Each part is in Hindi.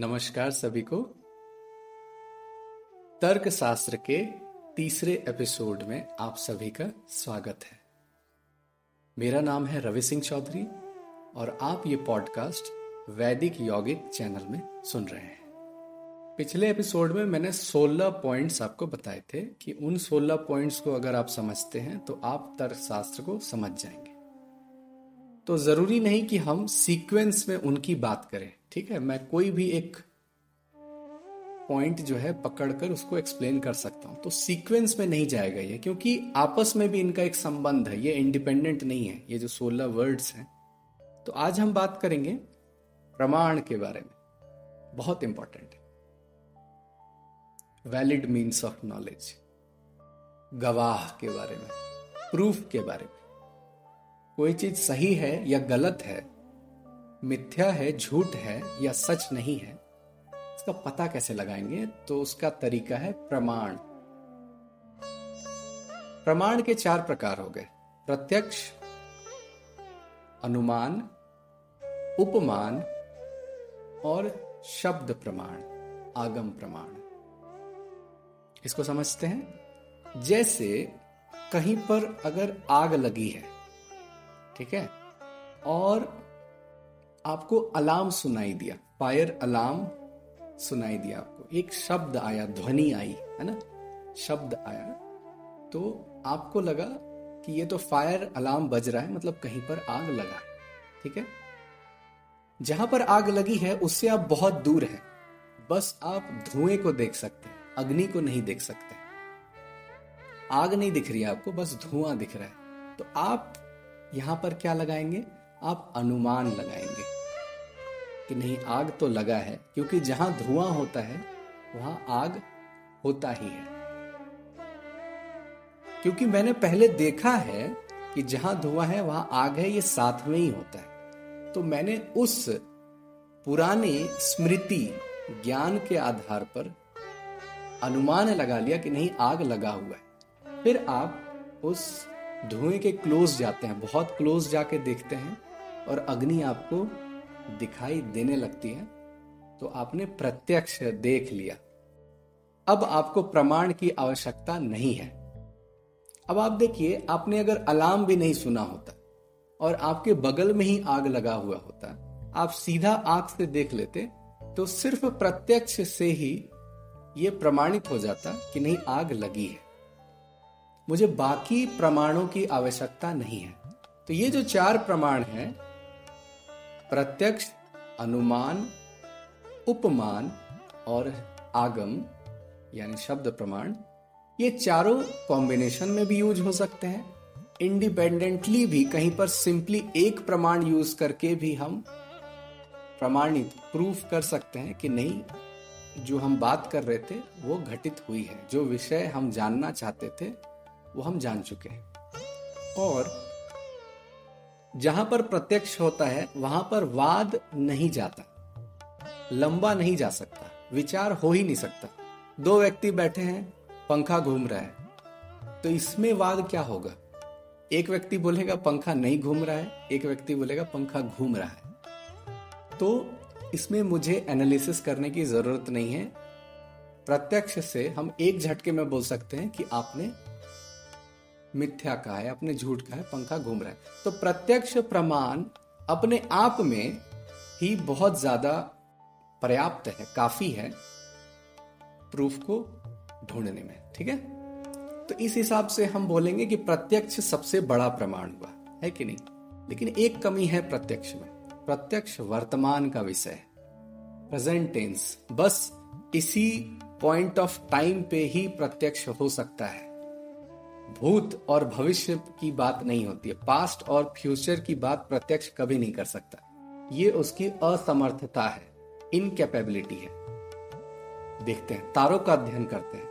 नमस्कार सभी को। तर्क शास्त्र के तीसरे एपिसोड में आप सभी का स्वागत है। मेरा नाम है रवि सिंह चौधरी और आप ये पॉडकास्ट वैदिक यौगिक चैनल में सुन रहे हैं। पिछले एपिसोड में मैंने 16 पॉइंट्स आपको बताए थे कि उन 16 पॉइंट्स को अगर आप समझते हैं तो आप तर्क शास्त्र को समझ जाएँगे। तो ज़रूरी नहीं कि हम सीक्वेंस में उनकी बात करें। ठीक है, मैं कोई भी एक पॉइंट जो है पकड़कर उसको एक्सप्लेन कर सकता हूँ। तो सीक्वेंस में नहीं जाएगा ये, क्योंकि आपस में भी इनका एक संबंध है, ये इंडिपेंडेंट नहीं है, ये जो सोलह वर्ड्स हैं। तो आज हम बात करेंगे प्रमाण के बारे में। बहुत इंपॉर्टेंट है। वैलिड मीन्स ऑफ़ नॉलेज गवाह के बारे में प्रूफ के बारे में। कोई चीज़ सही है या गलत है मिथ्या है, झूठ है या सच नहीं है, इसका पता कैसे लगाएँगे? तो उसका तरीका है प्रमाण। प्रमाण के चार प्रकार हो गए। प्रत्यक्ष, अनुमान, उपमान और शब्द प्रमाण, आगम प्रमाण। इसको समझते हैं? जैसे कहीं पर अगर आग लगी है, ठीक है? और आपको अलार्म सुनाई दिया, फायर अलार्म सुनाई दिया आपको। एक शब्द आया, ध्वनि आई, है ना? शब्द आया। तो आपको लगा कि ये तो फायर अलार्म बज रहा है मतलब कहीं पर आग लगा ठीक है? जहाँ पर आग लगी है, उससे आप बहुत दूर है। बस आप धुएँ को देख सकते हैं, अग्नि को नहीं देख सकते। आग नहीं दिख रही है आपको, बस धुआँ दिख रहा है। तो आप यहाँ पर क्या लगाएँगे? आप अनुमान लगाएँगे। कि नहीं, आग तो लगा है, क्योंकि जहाँ धुआँ होता है, वहाँ आग होता ही है। क्योंकि मैंने पहले देखा है कि जहाँ धुआँ है, वहाँ आग है, ये साथ में ही होता है। तो मैंने उस पुराने स्मृति, ज्ञान के आधार पर अनुमान लगा लिया कि नहीं, आग लगा हुआ है। फिर आप उस धुएँ के क्लोज जाते हैं, बहुत क्लोज जाके देखते हैं, और अग्नि आपको दिखाई देने लगती है तो आपने प्रत्यक्ष देख लिया। अब आपको प्रमाण की आवश्यकता नहीं है। अब आप देखिए, आपने अगर अलार्म भी नहीं सुना होता, और आपके बगल में ही आग लगा हुआ होता, आप सीधा आँख से देख लेते तो सिर्फ़ प्रत्यक्ष से ही यह प्रमाणित हो जाता कि नहीं, आग लगी है। मुझे बाकी प्रमाणों की आवश्यकता नहीं है। तो ये जो चार प्रमाण हैं प्रत्यक्ष, अनुमान, उपमान और आगम, यानी शब्द प्रमाण, ये चारों कॉम्बिनेशन में भी यूज़ हो सकते हैं। इंडिपेंडेंटली भी कहीं पर सिंपली एक प्रमाण यूज़ करके भी हम प्रमाणित प्रूफ कर सकते हैं कि नहीं, जो हम बात कर रहे थे, वो घटित हुई है। जो विषय हम जानना चाहते थे, वो हम जान चुके हैं। और जहाँ पर प्रत्यक्ष होता है, वहाँ पर वाद नहीं जाता। लंबा नहीं जा सकता। विचार हो ही नहीं सकता। दो व्यक्ति बैठे हैं, पंखा घूम रहा है। तो इसमें वाद क्या होगा? एक व्यक्ति बोलेगा, पंखा नहीं घूम रहा है। एक व्यक्ति बोलेगा, पंखा घूम रहा है। तो इसमें मुझे एनालिसिस करने की ज़रूरत नहीं है। प्रत्यक्ष से हम एक झटके में बोल सकते हैं कि आपने मिथ्या का है, अपने झूठ का है, पंखा घूम रहा है। तो प्रत्यक्ष प्रमाण अपने आप में ही बहुत ज़्यादा पर्याप्त है, काफ़ी है, प्रूफ को ढूँढने में, ठीक है? तो इस हिसाब से हम बोलेंगे कि प्रत्यक्ष सबसे बड़ा प्रमाण हुआ, है कि नहीं? लेकिन एक कमी है प्रत्यक्ष में। प्रत्यक्ष वर्तमान का विषय प्रेजेंट टेंस बस इसी पॉइंट ऑफ़ टाइम पे ही प्रत्यक्ष हो सकता है। भूत और भविष्य की बात नहीं होती है। पास्ट और फ्यूचर की बात प्रत्यक्ष कभी नहीं कर सकता। ये उसकी असमर्थता है। इनकेपेबिलिटी है। देखते हैं। तारों का अध्ययन करते हैं।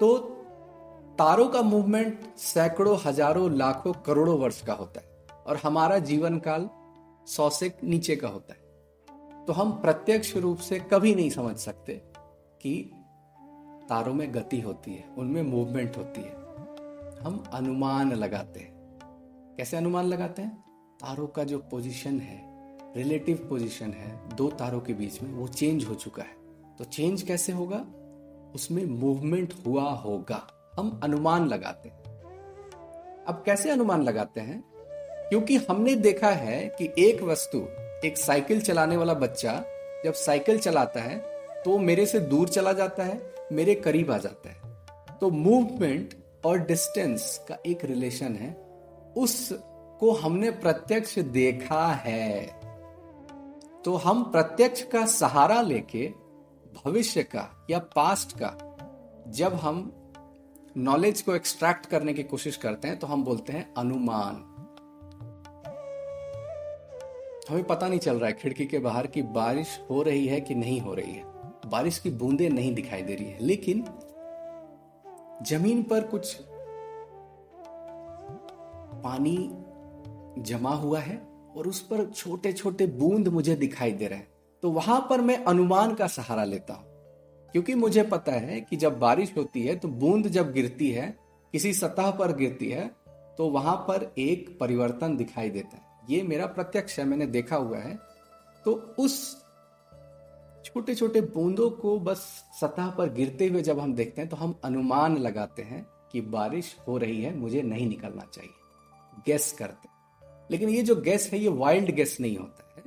तो तारों का मूवमेंट सैकड़ों, हज़ारों, लाखों, करोड़ों वर्ष का होता है। और हमारा जीवन काल सौ से नीचे का होता है। तो हम प्रत्यक्ष रूप से कभी नहीं समझ सकते कि तारों में गति होती है, उनमें मूवमेंट होती है। हम अनुमान लगाते हैं। कैसे अनुमान लगाते हैं? तारों का जो पोजीशन है रिलेटिव पोजीशन है, दो तारों के बीच में, वो चेंज हो चुका है। तो चेंज कैसे होगा? उसमें मूवमेंट हुआ होगा। हम अनुमान लगाते हैं। अब कैसे अनुमान लगाते हैं? क्योंकि हमने देखा है कि एक वस्तु, एक साइकिल चलाने वाला बच्चा, जब साइकिल चलाता है तो मेरे से दूर चला जाता है, मेरे करीब आ जाता है। तो मूवमेंट और डिस्टेंस का एक रिलेशन है, उसको हमने प्रत्यक्ष देखा है। तो हम प्रत्यक्ष का सहारा लेके, भविष्य का या पास्ट का, जब हम नॉलेज को एक्सट्रैक्ट करने की कोशिश करते हैं तो हम बोलते हैं अनुमान। हमें पता नहीं चल रहा है, खिड़की के बाहर की बारिश हो रही है कि नहीं हो रही है। बारिश की बूंदें नहीं दिखाई दे रही है, लेकिन ज़मीन पर कुछ पानी जमा हुआ है और उस पर छोटे छोटे बूंद मुझे दिखाई दे रहे हैं। तो वहाँ पर मैं अनुमान का सहारा लेता हूँ। क्योंकि मुझे पता है कि जब बारिश होती है तो बूंद जब गिरती है, किसी सतह पर गिरती है तो वहाँ पर एक परिवर्तन दिखाई देता है। ये मेरा प्रत्यक्ष है, मैंने देखा हुआ है। तो उस छोटे छोटे बूंदों को बस सतह पर गिरते हुए जब हम देखते हैं तो हम अनुमान लगाते हैं कि बारिश हो रही है मुझे नहीं निकलना चाहिए। गैस करते लेकिन ये जो गैस है ये वाइल्ड गैस नहीं होता है।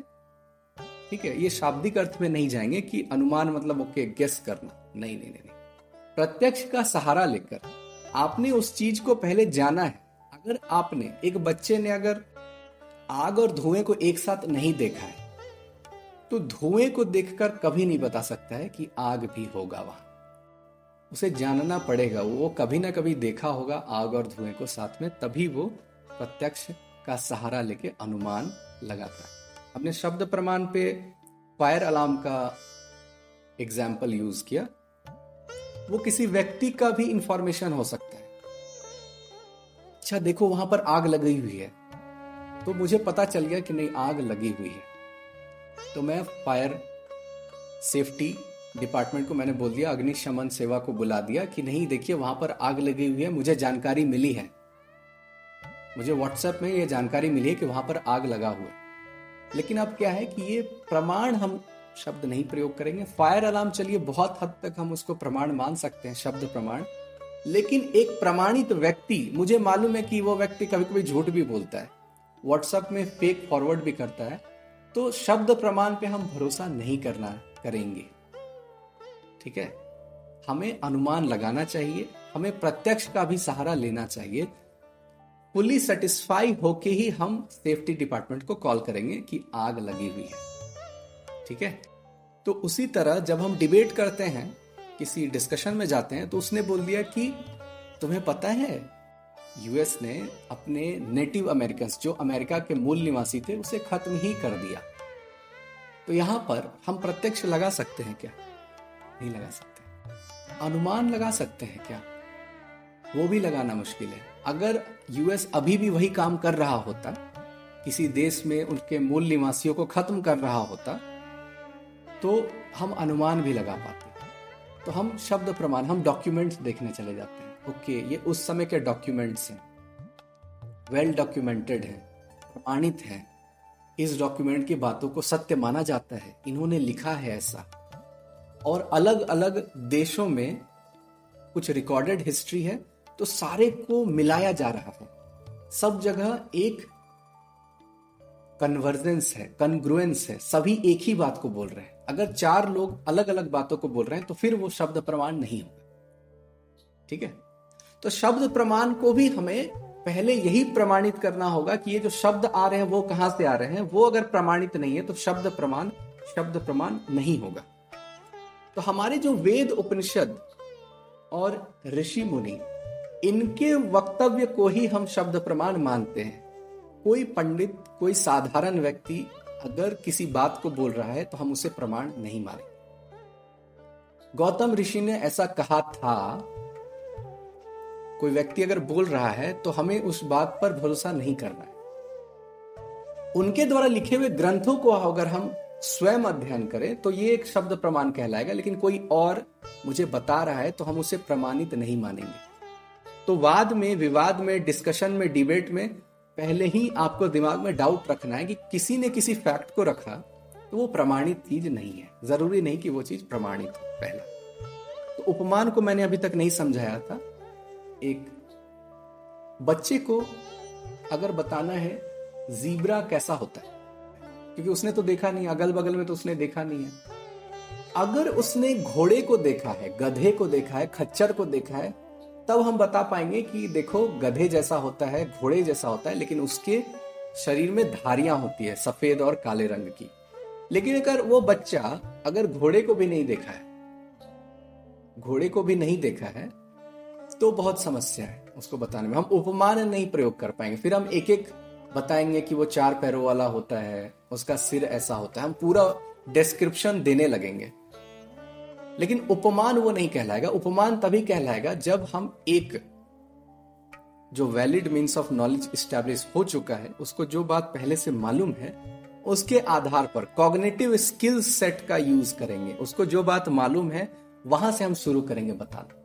ठीक है ये शाब्दिक अर्थ में नहीं जाएँगे कि अनुमान मतलब ओके गैस करना। नहीं नहीं नहीं, नहीं। प्रत्यक्ष का सहारा लेकर आपने उस चीज़ को पहले जाना है। अगर आपने एक बच्चे ने अगर आग और धुएँ को एक साथ नहीं देखा है तो धुएँ को देखकर कभी नहीं बता सकता है कि आग भी होगा वहाँ। उसे जानना पड़ेगा, वो कभी ना कभी देखा होगा आग और धुएँ को साथ में, तभी वो प्रत्यक्ष का सहारा लेके अनुमान लगाता है। हमने शब्द प्रमाण पे फायर अलार्म का एग्ज़ाम्पल यूज़ किया। वो किसी व्यक्ति का भी इंफॉर्मेशन हो सकता है। अच्छा देखो, वहाँ पर आग लगी हुई है। तो मुझे पता चल गया कि नहीं, आग लगी हुई है। तो मैं फायर सेफ्टी डिपार्टमेंट को मैंने बोल दिया अग्निशमन सेवा को बुला दिया कि नहीं, देखिए वहाँ पर आग लगी हुई है, मुझे जानकारी मिली है। मुझे व्हाट्सएप में यह जानकारी मिली है कि वहाँ पर आग लगा हुआ है। लेकिन अब क्या है कि ये प्रमाण हम शब्द नहीं प्रयोग करेंगे। फायर अलार्म चलिए, बहुत हद तक हम उसको प्रमाण मान सकते हैं, शब्द प्रमाण। लेकिन एक प्रमाणित व्यक्ति, मुझे मालूम है कि वो व्यक्ति कभी कभी झूठ भी बोलता है। व्हाट्सएप में फेक फॉरवर्ड भी करता है। तो शब्द प्रमाण पे हम भरोसा नहीं करना करेंगे। ठीक है? हमें अनुमान लगाना चाहिए, हमें प्रत्यक्ष का भी सहारा लेना चाहिए। फुली सेटिस्फाई होके ही हम सेफ्टी डिपार्टमेंट को कॉल करेंगे कि आग लगी हुई है। ठीक है? तो उसी तरह जब हम डिबेट करते हैं, किसी डिस्कशन में जाते हैं तो उसने बोल दिया कि तुम्हें पता है यूएस ने अपने नेटिव अमेरिकन जो अमेरिका के मूल निवासी थे, उसे खत्म ही कर दिया। तो यहाँ पर हम प्रत्यक्ष लगा सकते हैं क्या? नहीं लगा सकते। अनुमान लगा सकते हैं क्या? वो भी लगाना मुश्किल है। अगर यूएस अभी भी वही काम कर रहा होता, किसी देश में उनके मूल निवासियों को खत्म कर रहा होता तो हम अनुमान भी लगा पाते। तो हम शब्द प्रमाण, हम डॉक्यूमेंट्स देखने चले जाते हैं। ओके, ये उस समय के डॉक्यूमेंट्स हैं। वेल डॉक्यूमेंटेड है, प्रमाणित है। इस डॉक्यूमेंट की बातों को सत्य माना जाता है। इन्होंने लिखा है ऐसा। और अलग अलग देशों में कुछ रिकॉर्डेड हिस्ट्री है तो सारे को मिलाया जा रहा है। सब जगह एक कन्वर्जेंस है कन्ग्रुएंस है। सभी एक ही बात को बोल रहे हैं। अगर चार लोग अलग अलग बातों को बोल रहे हैं तो फिर वो शब्द प्रमाण नहीं होगा। ठीक है? तो शब्द प्रमाण को भी हमें पहले यही प्रमाणित करना होगा कि ये जो शब्द आ रहे हैं, वो कहाँ से आ रहे हैं? वो अगर प्रमाणित नहीं है तो शब्द प्रमाण शब्द प्रमाण नहीं होगा। तो हमारे जो वेद उपनिषद और ऋषि मुनि, इनके वक्तव्य को ही हम शब्द प्रमाण मानते हैं। कोई पंडित, कोई साधारण व्यक्ति अगर किसी बात को बोल रहा है तो हम उसे प्रमाण नहीं माने गौतम ऋषि ने ऐसा कहा था कोई व्यक्ति अगर बोल रहा है तो हमें उस बात पर भरोसा नहीं करना है। उनके द्वारा लिखे हुए ग्रंथों को अगर हम स्वयं अध्ययन करें तो ये एक शब्द प्रमाण कहलाएगा, लेकिन कोई और मुझे बता रहा है तो हम उसे प्रमाणित नहीं मानेंगे। तो वाद में, विवाद में डिस्कशन में डिबेट में, पहले ही आपको दिमाग में डाउट रखना है कि किसी ने किसी फैक्ट को रखा तो वो प्रमाणित चीज़ नहीं है। ज़रूरी नहीं कि वो चीज़ प्रमाणित हो पहला। तो उपमान को मैंने अभी तक नहीं समझाया था। एक बच्चे को अगर बताना है, जीब्रा कैसा होता है? क्योंकि उसने तो देखा नहीं अगल बगल में तो उसने देखा नहीं है। अगर उसने घोड़े को देखा है, गधे को देखा है, खच्चर को देखा है, तब हम बता पाएँगे कि देखो, गधे जैसा होता है, घोड़े जैसा होता है, लेकिन उसके शरीर में धारियाँ होती है, सफ़ेद और काले रंग की। लेकिन अगर वो बच्चा अगर घोड़े को भी नहीं देखा है, घोड़े को भी नहीं देखा है तो बहुत समस्या है उसको बताने में। हम उपमान नहीं प्रयोग कर पाएँगे। फिर हम एक एक बताएँगे कि वो चार पैरों वाला होता है, उसका सिर ऐसा होता है। हम पूरा डिस्क्रिप्शन देने लगेंगे। लेकिन उपमान वो नहीं कहलाएगा। उपमान तभी कहलाएगा जब हम एक जो valid means of knowledge establish हो चुका है, उसको जो बात पहले से मालूम है, उसके आधार पर कॉग्नेटिव स्किल सेट का यूज़ करेंगे। उसको जो बात मालूम है, वहाँ से हम शुरू करेंगे बताना।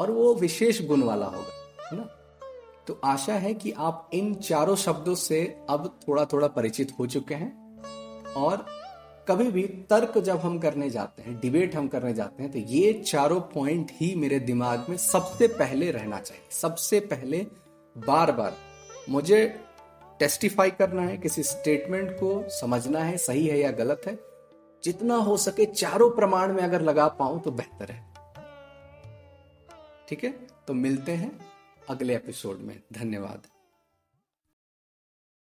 और वो विशेष गुण वाला होगा, है ना? तो आशा है कि आप इन चारों शब्दों से अब थोड़ा थोड़ा परिचित हो चुके हैं और कभी भी तर्क जब हम करने जाते हैं, डिबेट हम करने जाते हैं तो ये चारों पॉइंट ही मेरे दिमाग में सबसे पहले रहना चाहिए। सबसे पहले बार बार मुझे टेस्टिफाई करना है, किसी स्टेटमेंट को समझना है, सही है या गलत है। जितना हो सके चारों प्रमाण में अगर लगा पाऊँ तो बेहतर है। ठीक है? तो मिलते हैं अगले एपिसोड में। धन्यवाद।